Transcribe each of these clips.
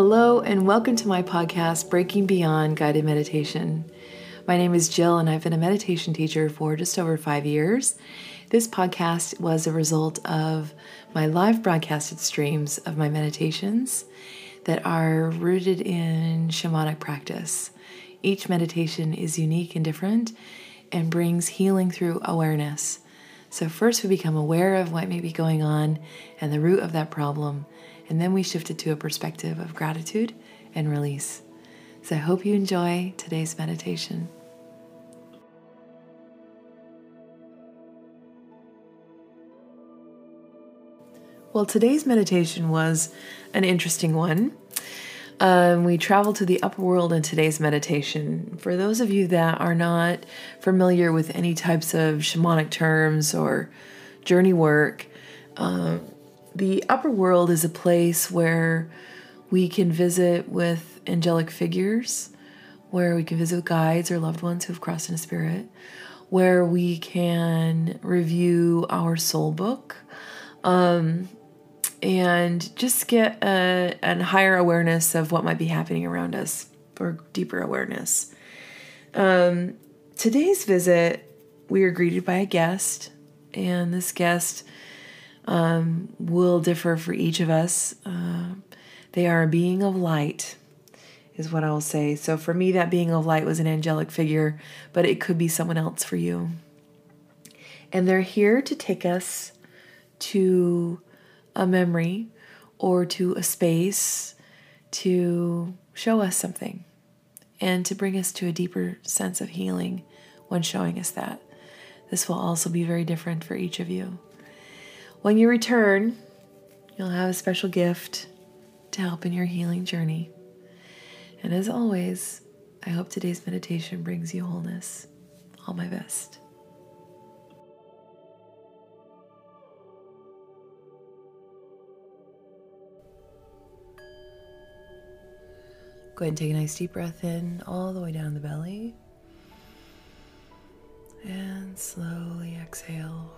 Hello, and welcome to my podcast, Breaking Beyond Guided Meditation. My name is Jill, and I've been a meditation teacher for just over five years. This podcast was a result of my live broadcasted streams of my meditations that are rooted in shamanic practice. Each meditation is unique and different and brings healing through awareness. So, first we become aware of what may be going on and the root of that problem, and then we shifted to a perspective of gratitude and release. So, I hope you enjoy today's meditation. Well, today's meditation was an interesting one. Um, we travel to the upper world in today's meditation. For those of you that are not familiar with any types of shamanic terms or journey work, uh, the upper world is a place where we can visit with angelic figures, where we can visit guides or loved ones who have crossed in a spirit, where we can review our soul book. Um, and just get a, a higher awareness of what might be happening around us or deeper awareness. Um, today's visit, we are greeted by a guest, and this guest um, will differ for each of us. Uh, they are a being of light, is what I'll say. So for me, that being of light was an angelic figure, but it could be someone else for you. And they're here to take us to a memory or to a space to show us something and to bring us to a deeper sense of healing when showing us that. This will also be very different for each of you. When you return, you'll have a special gift to help in your healing journey. And as always, I hope today's meditation brings you wholeness. All my best. Go ahead and take a nice deep breath in all the way down the belly. And slowly exhale.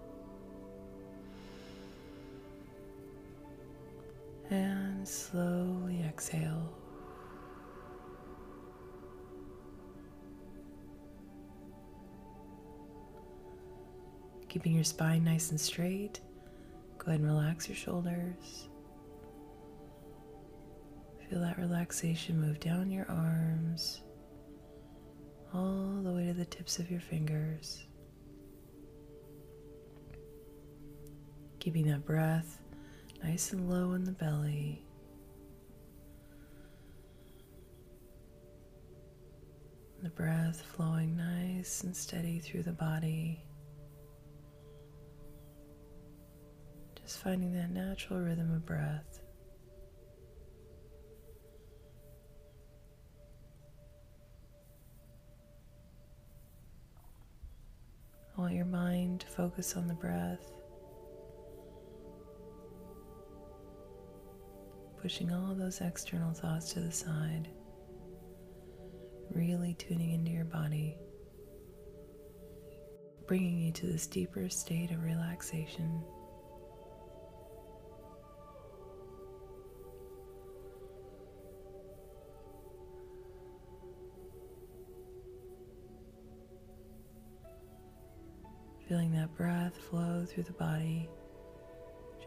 Keeping your spine nice and straight. Go ahead and relax your shoulders. Feel that relaxation move down your arms, all the way to the tips of your fingers. Keeping that breath nice and low in the belly. The breath flowing nice and steady through the body. Just finding that natural rhythm of breath. I want your mind to focus on the breath. pushing all those external thoughts to the side, really tuning into your body, bringing you to this deeper state of relaxation. Feeling that breath flow through the body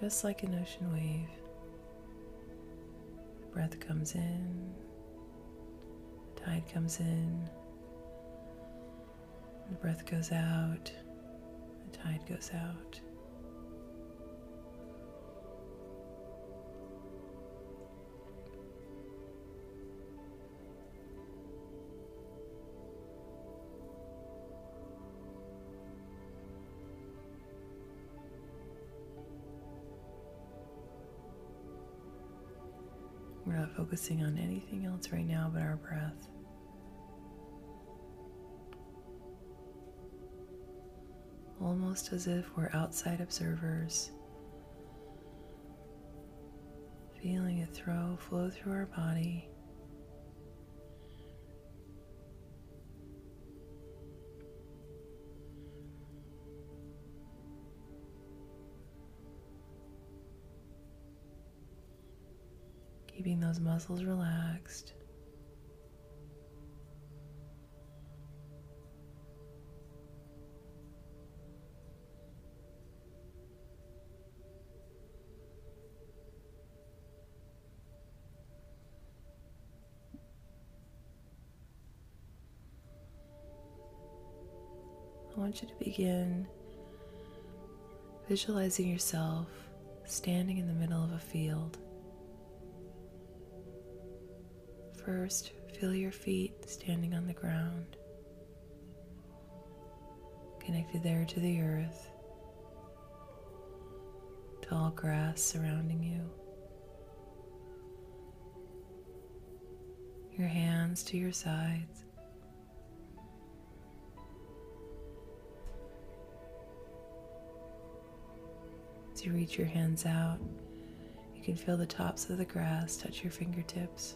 just like an ocean wave breath comes in, the tide comes in, the breath goes out, the tide goes out. focusing on anything else right now but our breath. Almost as if we're outside observers, feeling it throw, flow through our body those muscles relaxed. I want you to begin visualizing yourself standing in the middle of a field. First, feel your feet standing on the ground, connected there to the earth, tall grass surrounding you. Your hands to your sides. As you reach your hands out, you can feel the tops of the grass touch your fingertips.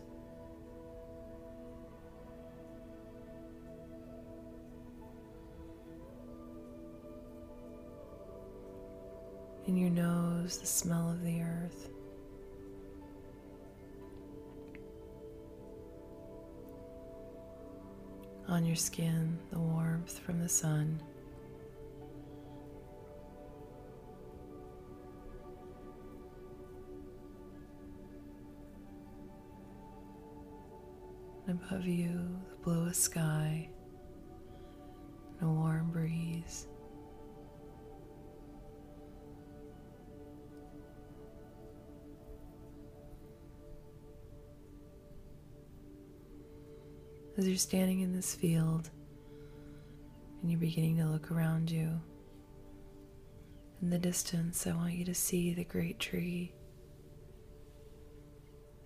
In your nose, the smell of the earth. On your skin, the warmth from the sun. above you, the bluest sky, and a warm breeze. As you're standing in this field and you're beginning to look around you, in the distance, I want you to see the great tree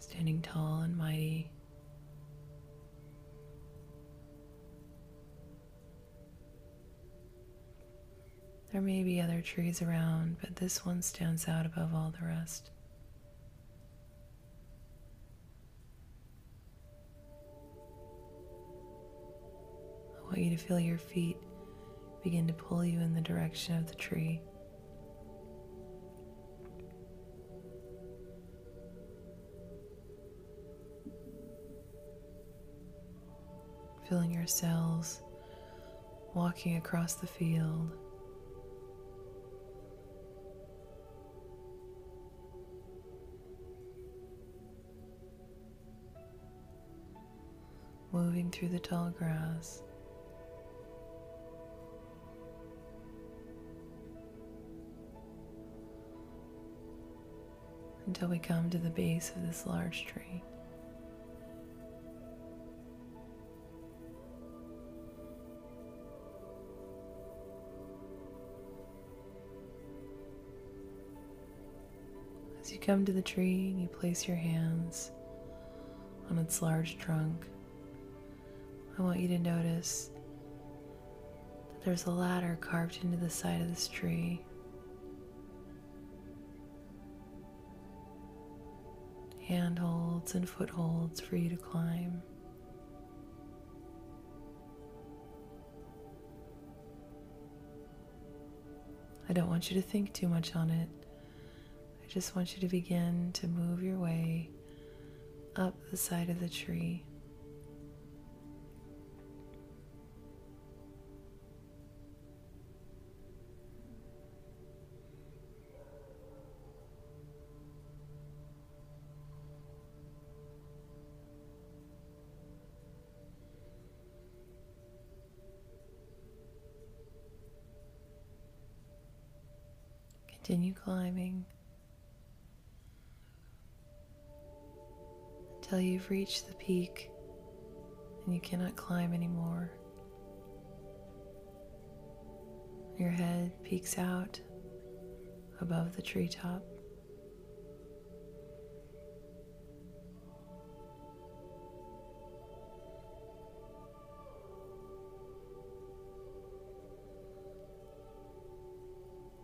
standing tall and mighty. There may be other trees around, but this one stands out above all the rest. Want you to feel your feet begin to pull you in the direction of the tree. Feeling yourselves walking across the field. moving through the tall grass. Until we come to the base of this large tree. As you come to the tree, and you place your hands on its large trunk. I want you to notice that there's a ladder carved into the side of this tree. And footholds for you to climb. I don't want you to think too much on it. I just want you to begin to move your way up the side of the tree. Continue climbing until you've reached the peak and you cannot climb anymore. Your head peeks out above the treetop.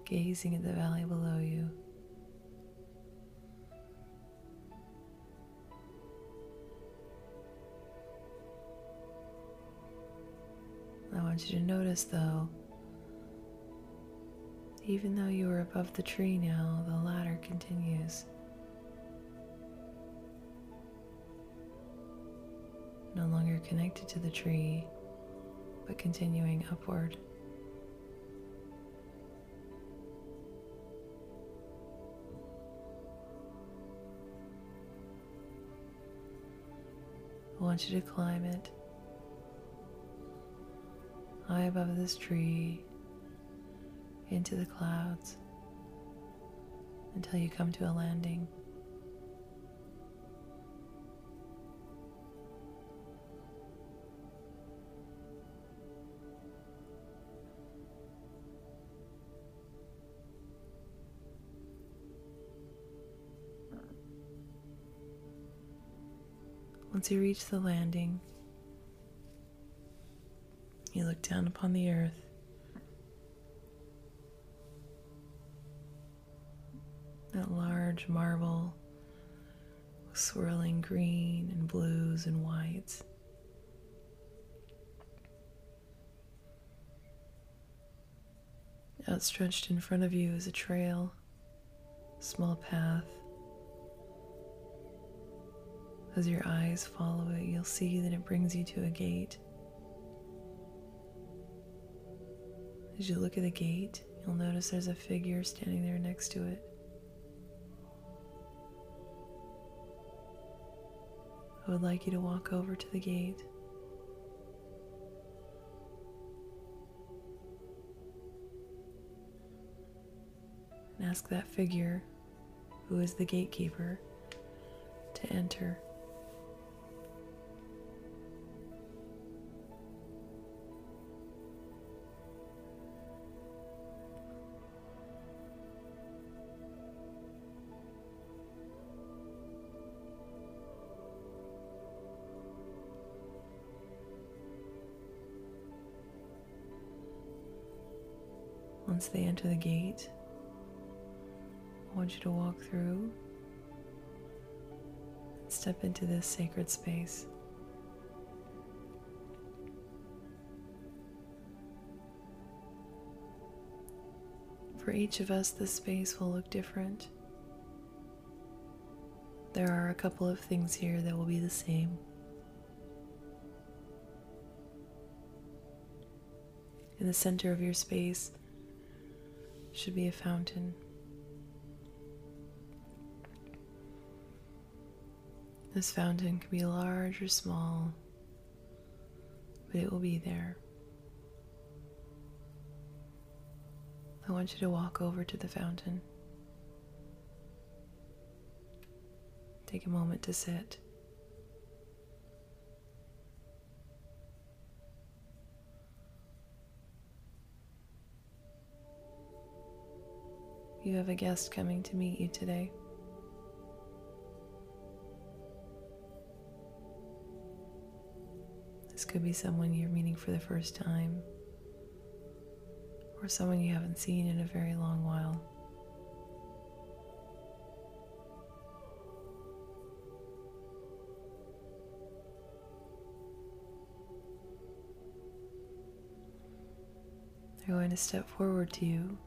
Gazing at the valley below you. I want you to notice, though, even though you are above the tree now, the ladder continues. No longer connected to the tree, but continuing upward. Want you to climb it high above this tree into the clouds until you come to a landing. Once you reach the landing, you look down upon the earth. That large marble swirling green and blues and whites. Outstretched in front of you is a trail, small path. As your eyes follow it, you'll see that it brings you to a gate. As you look at the gate, you'll notice there's a figure standing there next to it. I would like you to walk over to the gate. And ask that figure, who is the gatekeeper, to enter. Once they enter the gate, I want you to walk through and step into this sacred space. For each of us, this space will look different. There are a couple of things here that will be the same. In the center of your space, should be a fountain. This fountain can be large or small, but it will be there. I want you to walk over to the fountain. Take a moment to sit. You have a guest coming to meet you today. This could be someone you're meeting for the first time, or someone you haven't seen in a very long while. They're going to step forward to you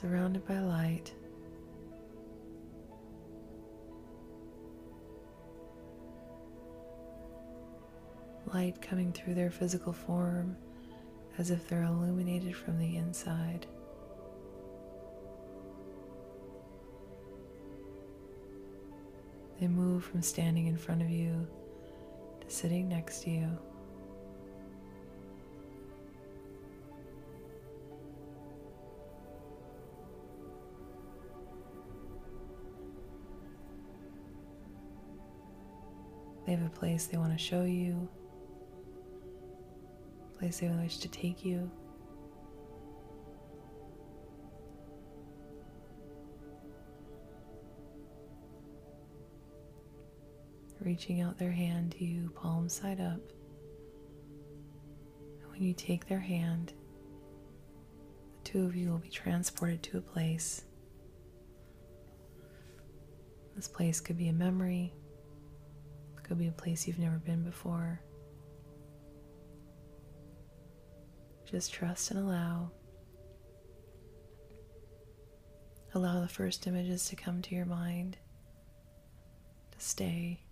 surrounded by light. Light coming through their physical form as if they're illuminated from the inside. They move from standing in front of you to sitting next to you. They have a place they want to show you, a place they wish to take you. Reaching out their hand to you, palm side up. And when you take their hand, the two of you will be transported to a place. This place could be a memory, could be a place you've never been before. Just trust and allow. Allow the first images to come to your mind, to stay.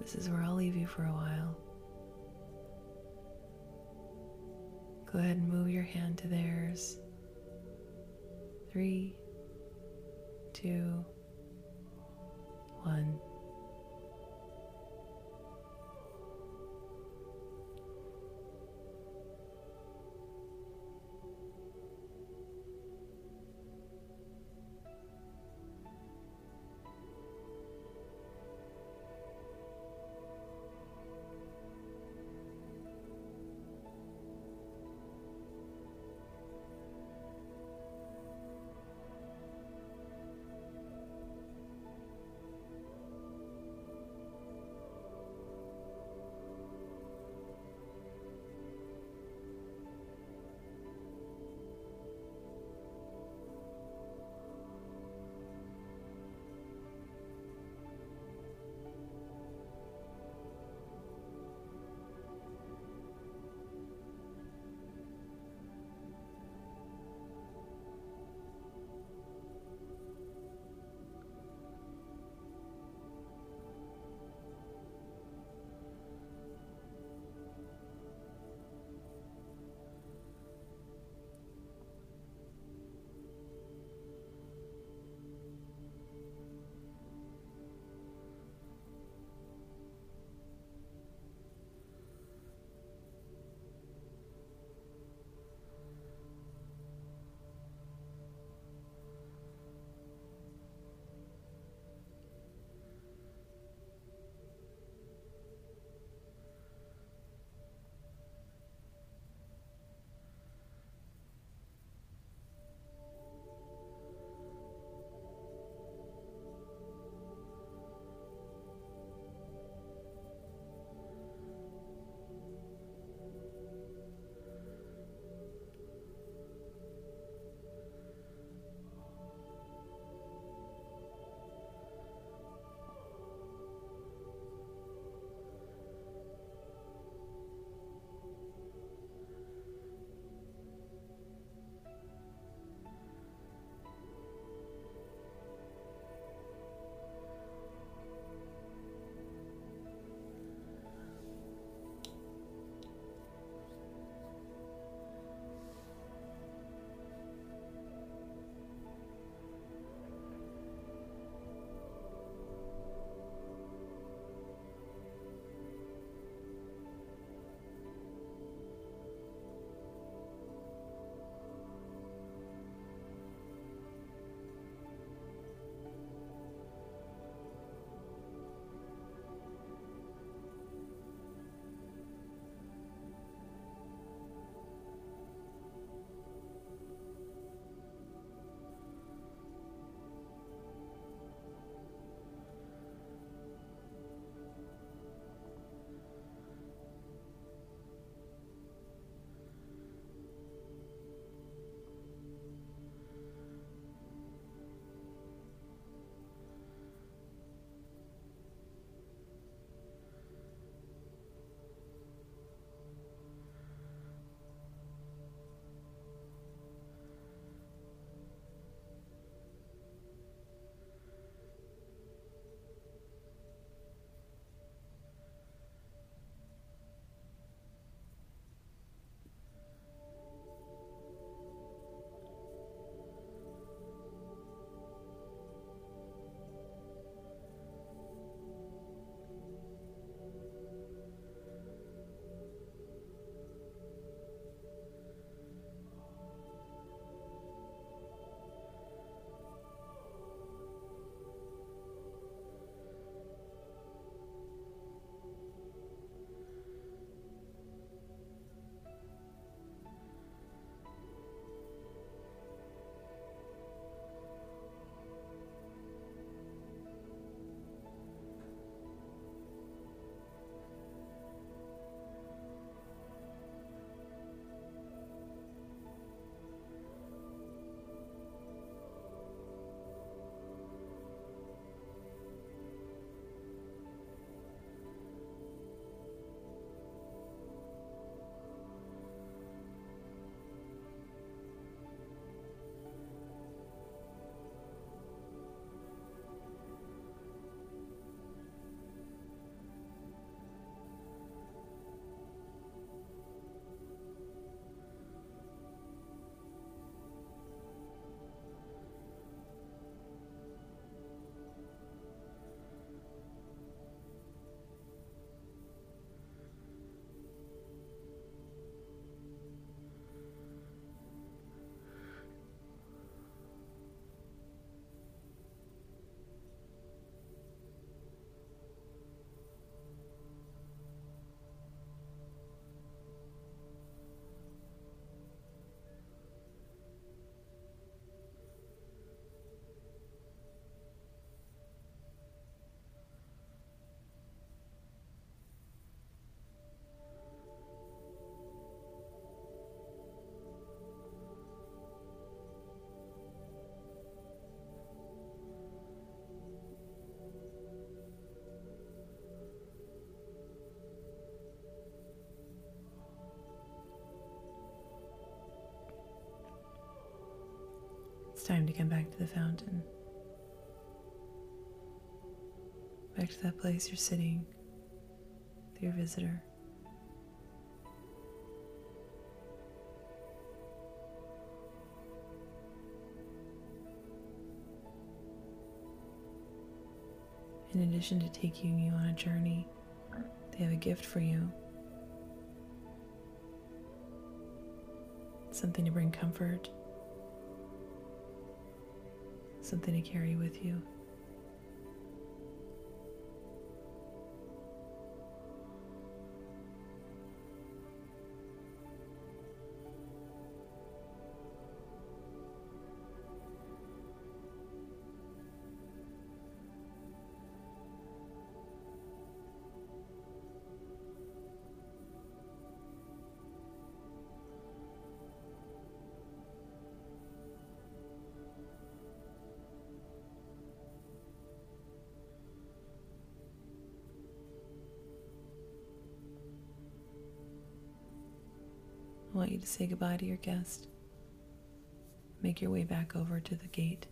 This is where I'll leave you for a while. Go ahead and move your hand to theirs. Three, two, one. It's time to come back to the fountain. Back to that place you're sitting with your visitor. In addition to taking you on a journey, they have a gift for you. Something to bring comfort, something to carry with you. To say goodbye to your guest. Make your way back over to the gate.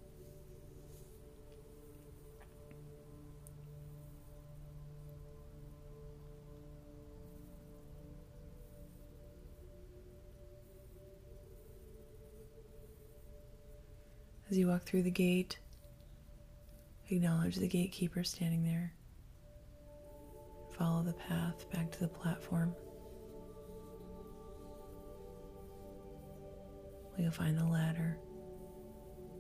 As you walk through the gate, acknowledge the gatekeeper standing there. Follow the path back to the platform. You'll find the ladder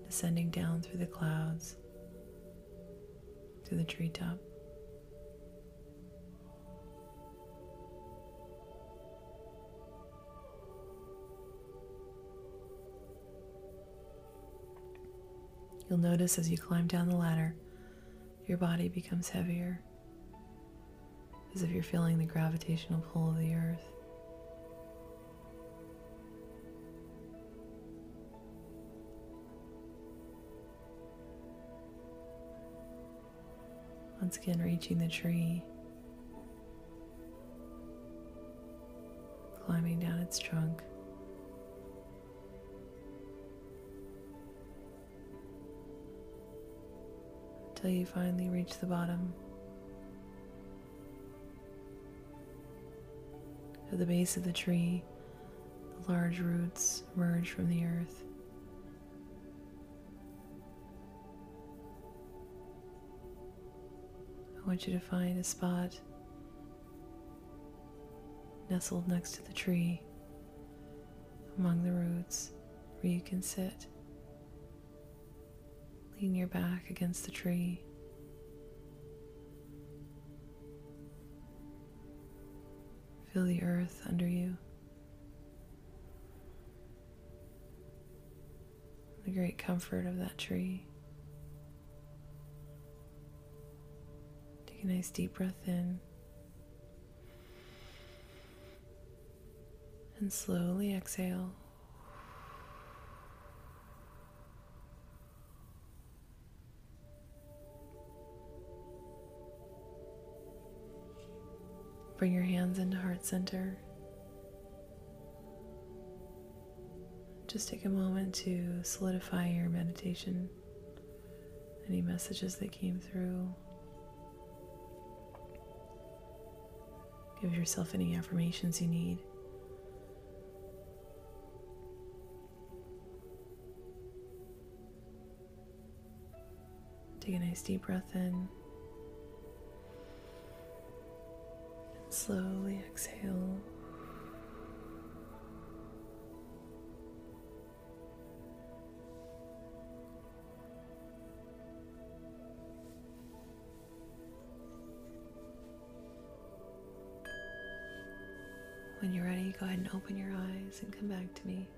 descending down through the clouds to the treetop. You'll notice as you climb down the ladder, your body becomes heavier, as if you're feeling the gravitational pull of the earth. Once again, reaching the tree, climbing down its trunk. Until you finally reach the bottom. At the base of the tree, the large roots emerge from the earth. Want you to find a spot nestled next to the tree among the roots where you can sit. Lean your back against the tree. Feel the earth under you. The great comfort of that tree. Take a nice deep breath in. And slowly exhale. Bring your hands into heart center. Just take a moment to solidify your meditation, any messages that came through. Give yourself any affirmations you need. Take a nice deep breath in. And slowly exhale. Go ahead and open your eyes and come back to me.